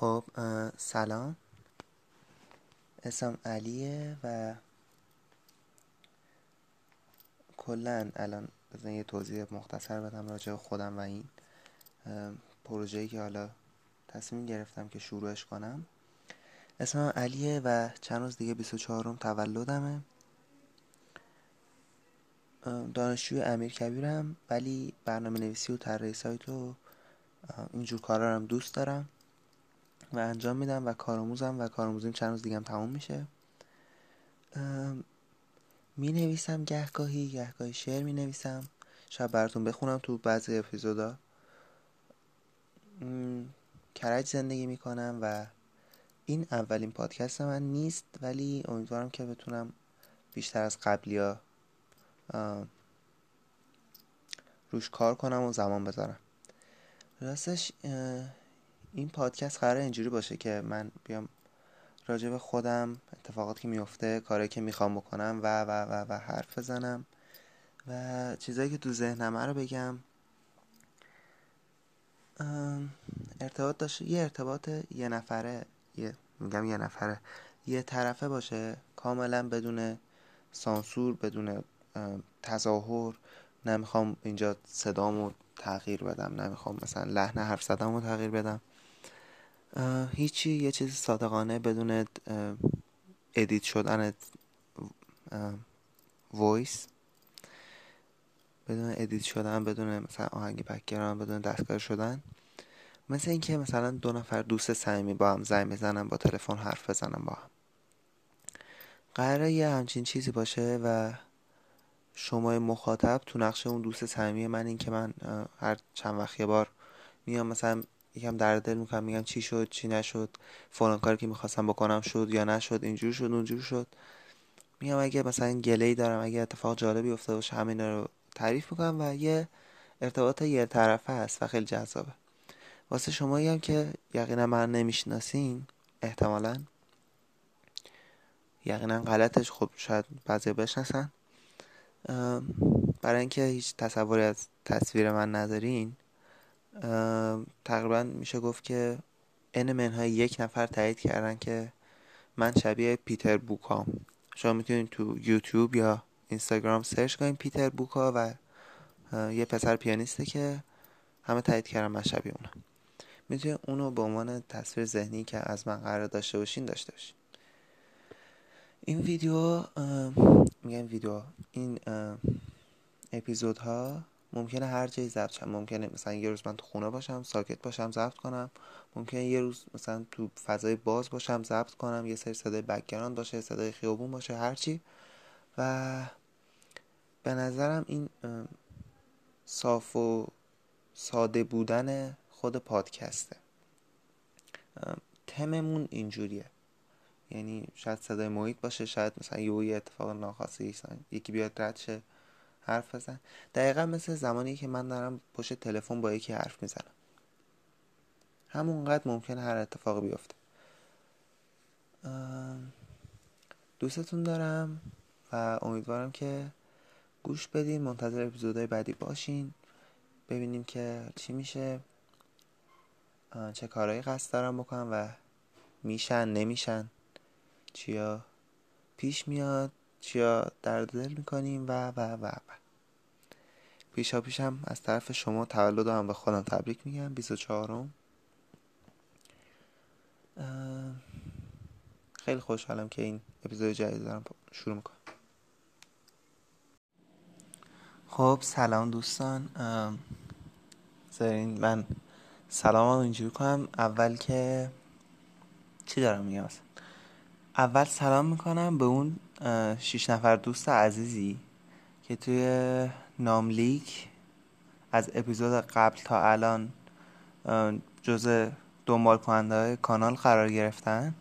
خب سلام. اسم علیه و کلا الان بزن یه توضیح مختصر بدم راجع به خودم و این پروژه‌ای که حالا تصمیم گرفتم که شروعش کنم. اسمم علیه و چند روز دیگه 24 م تولدمه. دانشجوی امیر کبیرم ولی برنامه نویسی و طراحی سایت و اینجور کارا هم دوست دارم. و انجام میدم و کارآموزم و کارآموزیم چند روز دیگه هم تموم میشه. می نویسم گهگاهی گهگاهی شعر می نویسم شاید براتون بخونم تو بعضی اپیزودا. کرج زندگی می کنم و این اولین پادکست من نیست ولی امیدوارم که بتونم بیشتر از قبلی روش کار کنم و زمان بذارم. راستش این پادکست قرار اینجوری باشه که من بیام راجع به خودم اتفاقاتی که میفته کاری که می‌خوام بکنم و و و و حرف بزنم و چیزایی که تو ذهنمه رو بگم. ارتباط داشته یه ارتباط یه نفره یه میگم یه نفره یه طرفه باشه کاملا بدون سانسور بدون تظاهر. نمی‌خوام اینجا صدامو تغییر بدم نمی‌خوام مثلا لحن حرف زدنم تغییر بدم. هیچی یه چیز صادقانه بدون edit شدن voice بدون edit شدن بدون مثلا آهنگ background بدون دستگاه شدن. مثل اینکه مثلا دو نفر دوست صمیمی با هم زنگ بزنن با تلفن حرف بزنن با هم. قراره یه همچین چیزی باشه و شما مخاطب تو نقش اون دوست صمیمی من این که من هر چند وقت یه بار میام مثلا یکم درد دل می‌کنم میگم چی شد چی نشد فلان کاری که می‌خواستم بکنم شد یا نشد اینجور شد اونجور شد. میگم اگه مثلا گله دارم اگه اتفاق جالبی افتاده باشه همین رو تعریف می‌کنم و یه ارتباط یه طرفه هست و خیلی جذابه. واسه شما هم که یقینا من نمی‌شناسین احتمالا. یقینا غلطش خب شاید بعضی بشناسن. برای اینکه هیچ تصوری از تصویر من ندارین تقریبا میشه گفت که ان منهای یک نفر تایید کردن که من شبیه پیتر بوکام. شما می‌تونید تو یوتیوب یا اینستاگرام سرچ کنید پیتر بوکا و یه پسر پیانیسته که همه تایید کردن من شبیه اونم می‌تونید اونو به عنوان تصویر ذهنی که از من قرار داشته باشین داشته باشین. این ویدیو میگم ویدیو این اپیزودها ممکنه هر جایی ضبط شم ممکنه مثلا یه روز من تو خونه باشم ساکت باشم ضبط کنم. ممکنه یه روز مثلا تو فضای باز باشم ضبط کنم. یه سری صدای background باشه صدای خیابون باشه هرچی و به نظرم این صاف و ساده بودن خود پادکسته. تممون اینجوریه. یعنی شاید صدای محیط باشه شاید مثلا یه اتفاق ناخواسته یکی بیاد رد شه. حرف بزن. دقیقا مثل زمانی که من دارم پشت تلفن با یکی حرف می‌زنم. همونقدر ممکن هر اتفاق بیفته. دوستتون دارم و امیدوارم که گوش بدین منتظر اپیزودهای بعدی باشین. ببینیم که چی میشه. چه کارهایی قصد دارم بکنم و میشن نمیشن. چیا پیش میاد. چیا درد دل می‌کنیم و و و و. پیشا پیشم از طرف شما تولد هم به خودم تبریک میگم. 24 خیلی خوشحالم که این اپیزود جدید دارم شروع می‌کنم. خب سلام دوستان. زرین من سلام هم اینجوری کنم. اول که چی دارم میگم؟ اول سلام می‌کنم به اون شیش نفر دوست عزیزی که توی ناملیک از اپیزود قبل تا الان جز دنبال کننده های کانال قرار گرفتن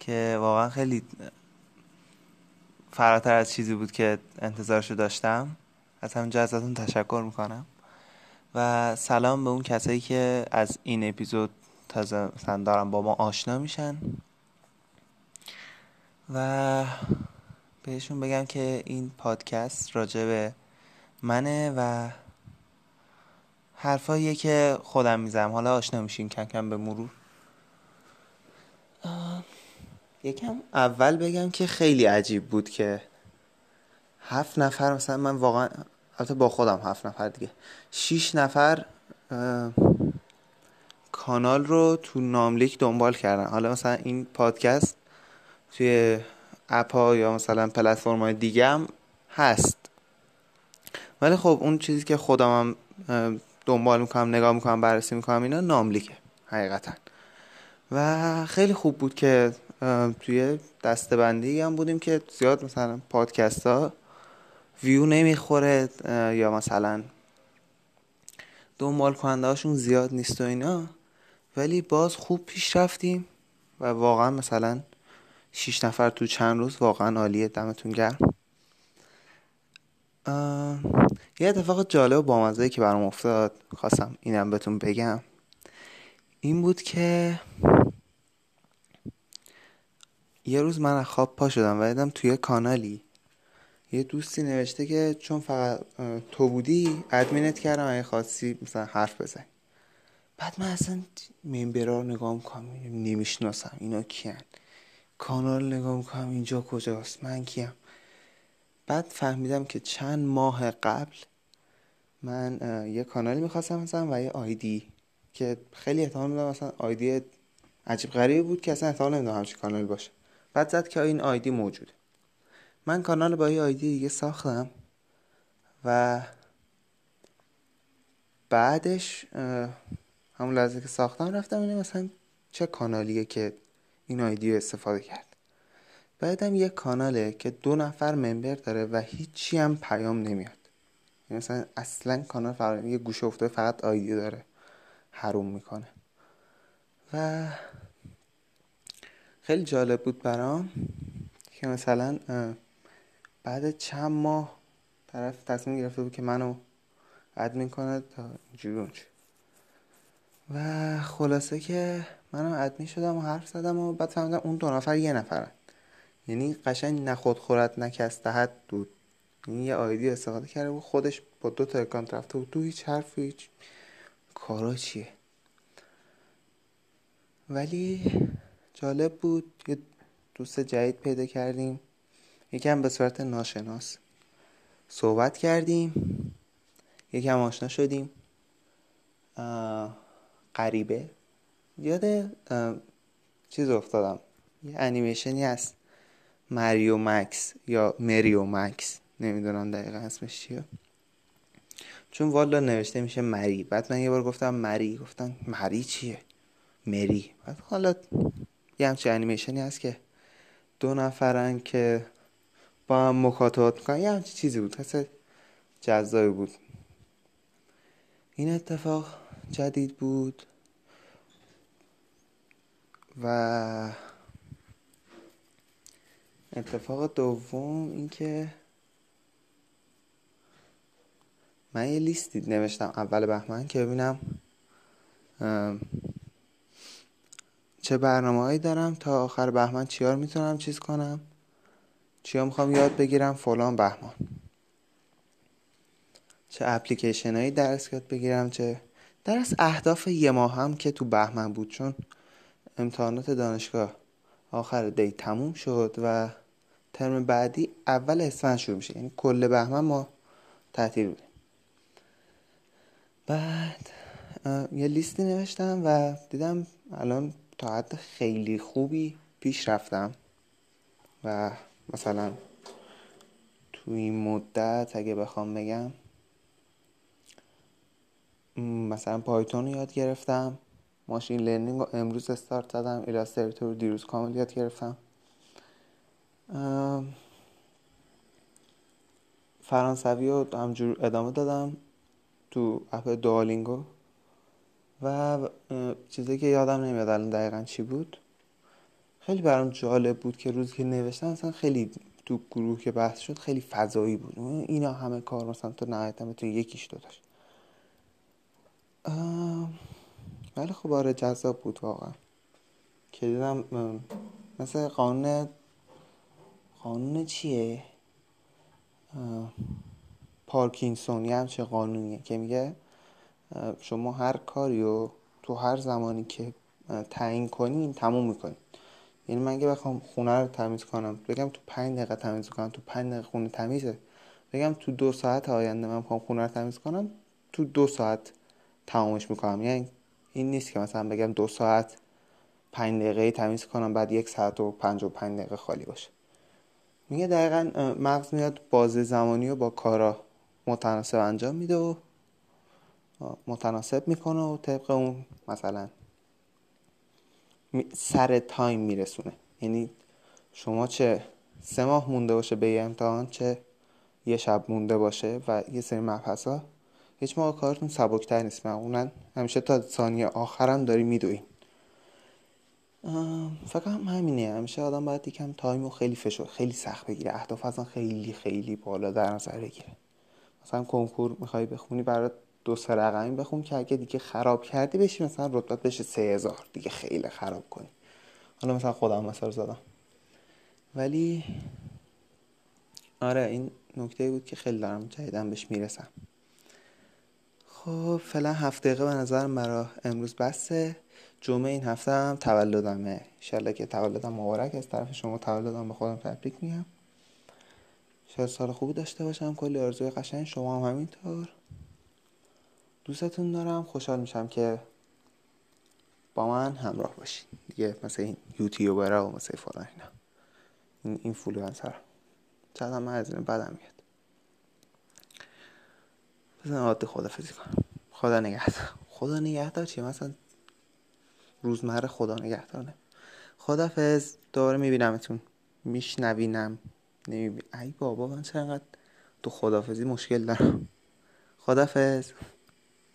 که واقعا خیلی فراتر از چیزی بود که انتظارشو داشتم. از همینجا ازتون تشکر می‌کنم. و سلام به اون کسایی که از این اپیزود تازه دارم با ما آشنا میشن. و بهشون بگم که این پادکست راجع به منه و حرفاییه که خودم میزم حالا آشنا میشین کم کم به مرور. یکم اول بگم که خیلی عجیب بود که هفت نفر مثلا من واقعا البته با خودم هفت نفر دیگه. شیش نفر کانال رو تو ناملیک دنبال کردن. حالا مثلا این پادکست توی اپ ها یا مثلا پلتفرم های دیگه هم هست. ولی خب اون چیزی که خودم هم دنبال می‌کنم نگاه می‌کنم بررسی می‌کنم اینا ناملیکه حقیقتا. و خیلی خوب بود که توی دستبندی هم بودیم که زیاد مثلا پادکست ها ویو نمی‌خوره یا مثلا دنبال کننده هاشون زیاد نیست و اینا. ولی باز خوب پیش رفتیم و واقعا مثلا شیش نفر تو چند روز واقعا عالیه. دمتون گرم. یه اتفاق جالب و بامزه که برام افتاد خواستم اینم بهتون بگم. این بود که یه روز من از خواب پا شدم و دیدم توی کانالی یه دوستی نوشته که چون فقط تو بودی ادمینت کردم اگه خواستی مثلا حرف بزن بعد من اصلا ممبرا رو نگاه می‌کنم نمی‌شناسم اینا کیان. کانال نگاه می‌کنم اینجا کجاست من کیم. بعد فهمیدم که چند ماه قبل من یه کانالی می‌خواستم مثلا و یه آیدی که خیلی احتمال میدم مثلا آیدی عجیب غریبی بود که اصلا احتمال نمیدم همچین کانال باشه. بعد زد که این آیدی موجوده. من کانال با یه آیدی دیگه ساختم و بعدش همون لحظه که ساختم رفتم اینه مثلا چه کانالیه که این آیدی استفاده کرد. بعدم یه کاناله که دو نفر ممبر داره و هیچی هم پیام نمیاد. یعنی مثلا اصلا کانال فقط یه گوشه افتاده فقط آیدی داره حروم می‌کنه. و خیلی جالب بود برام که مثلا بعد چند ماه طرف تصمیم گرفته بود که منو ادمین کنه تا اینجوری و خلاصه که منم ادمین شدم و حرف زدم و بعد فهمیدم اون دو نفر یه نفرن. یعنی قشنگ نخود خورد نکستهت بود. یعنی یه آیدی استفاده کرده و خودش با دو تا اکانت رفته بود. تو هیچ حرف هیچ کارا چیه؟ ولی جالب بود. یه دوست جدید پیدا کردیم. یکم به صورت ناشناس صحبت کردیم. یکم آشنا شدیم. غریبه. یاد چیز افتادم. یه انیمیشنی هست. مریو مکس یا مریو مکس. نمی‌دونم دقیقا اسمش چیه. چون والا نوشته میشه مری. بعد من یه بار گفتم مری. گفتم مری چیه؟ مری. بعد حالا یه همچه انیمیشنی هست که دو نفرن که با هم مکاتبات می‌کنن. یه همچه چیزی بود. حس جذابی بود. این اتفاق جدید بود. و اتفاق دوم اینکه من یه لیستی نوشتم اول بهمن که ببینم چه برنامه هایی دارم تا آخر بهمن چیار می‌تونم چیز کنم چیا می‌خوام یاد بگیرم فلان بهمن چه اپلیکیشن هایی درس یاد بگیرم چه درس اهداف یه ماه هم که تو بهمن بود چون امتحانات دانشگاه. آخر دی تموم شد و ترم بعدی اول اسفند شروع میشه. یعنی کل بهمن ما تعطیل بودیم. بعد یه لیستی نوشتم و دیدم الان تا حد خیلی خوبی پیش رفتم. و مثلا تو این مدت اگه بخوام بگم مثلا Python رو یاد گرفتم. machine learning رو امروز استارت زدم Illustrator رو دیروز کامل یاد گرفتم. فرانسوی رو همجور ادامه دادم تو اپ دوالینگو و چیزی که یادم نمیاد الان دقیقا چی بود. خیلی برام جالب بود که روزی که نوشتم مثلا خیلی تو گروه که بحث شد خیلی فضایی بود. اینا همه کار مثلا تو نهایتا بتونی یکیش دو داشت ولی خب آره جذاب بود واقعا. که دیدم مثل قانون قانون چیه؟ پارکینسونی هم چه قانونیه که میگه شما هر کاری رو تو هر زمانی که تعیین کنین تموم می‌کنین یعنی من اگه بخوام خونه رو تمیز کنم بگم تو پنج دقیقه تمیز کنم تو پنج دقیقه خونه تمیزه. بگم تو دو ساعت آینده من می‌خوام خونه رو تمیز کنم تو دو ساعت تمامش می‌کنم. یعنی این نیست که مثلا بگم دو ساعت پنج دقیقه تمیز کنم بعد یک ساعت و پنج و پنج دقیقه خالی باشه. میگه دقیقا مغز میاد بازه زمانی رو با کارا متناسب انجام میده و متناسب می‌کنه و طبق اون مثلا سر تایم میرسونه. یعنی شما چه سه ماه مونده باشه به یه امتحان چه یه شب مونده باشه و یه سری مبحث هیچ موقع کارتون سبکتر نیست. معمولا همیشه تا ثانیه آخرم داری میدوین فقط هم همینه. همیشه آدم باید یکم تایم و خیلی فشار خیلی سخت بگیره. اهداف اصلا خیلی خیلی بالا در نظر بگیره. مثلا کنکور می‌خوای بخونی برات دو سه رقمی بخون که اگه دیگه خراب کردی بشی مثلا رتبت بشه سه هزار. دیگه خیلی خراب کنی. حالا مثلا خودم مثال زدم. ولی آره این نکته بود که خیلی دارم جدیدن بهش می‌رسم. خب فعلا هفت دقیقه به نظر مرا امروز بسته. جمعه این هفته هم تولدمه. انشالله که تولدم مبارک از طرف شما تولدم به خودم تبریک میگم. شاید سال خوبی داشته باشم. کلی آرزوی قشنگ. شما هم همینطور. دوستتون دارم. خوشحال میشم که با من همراه باشین. دیگه مثل این یوتیوبر و مثل فلان اینا. این اینفلوئنسر چقدر من از این بدم میاد. بزن عادی خدافزی کنم خدا نگهدار. خدا نگهدار چیه؟ مثلا روزمره خدا نگهدارنه خدافز دوباره میبینمتون. میشنوینم. نمیبین ای بابا من چقدر تو خدافزی مشکل دارم. خدافز.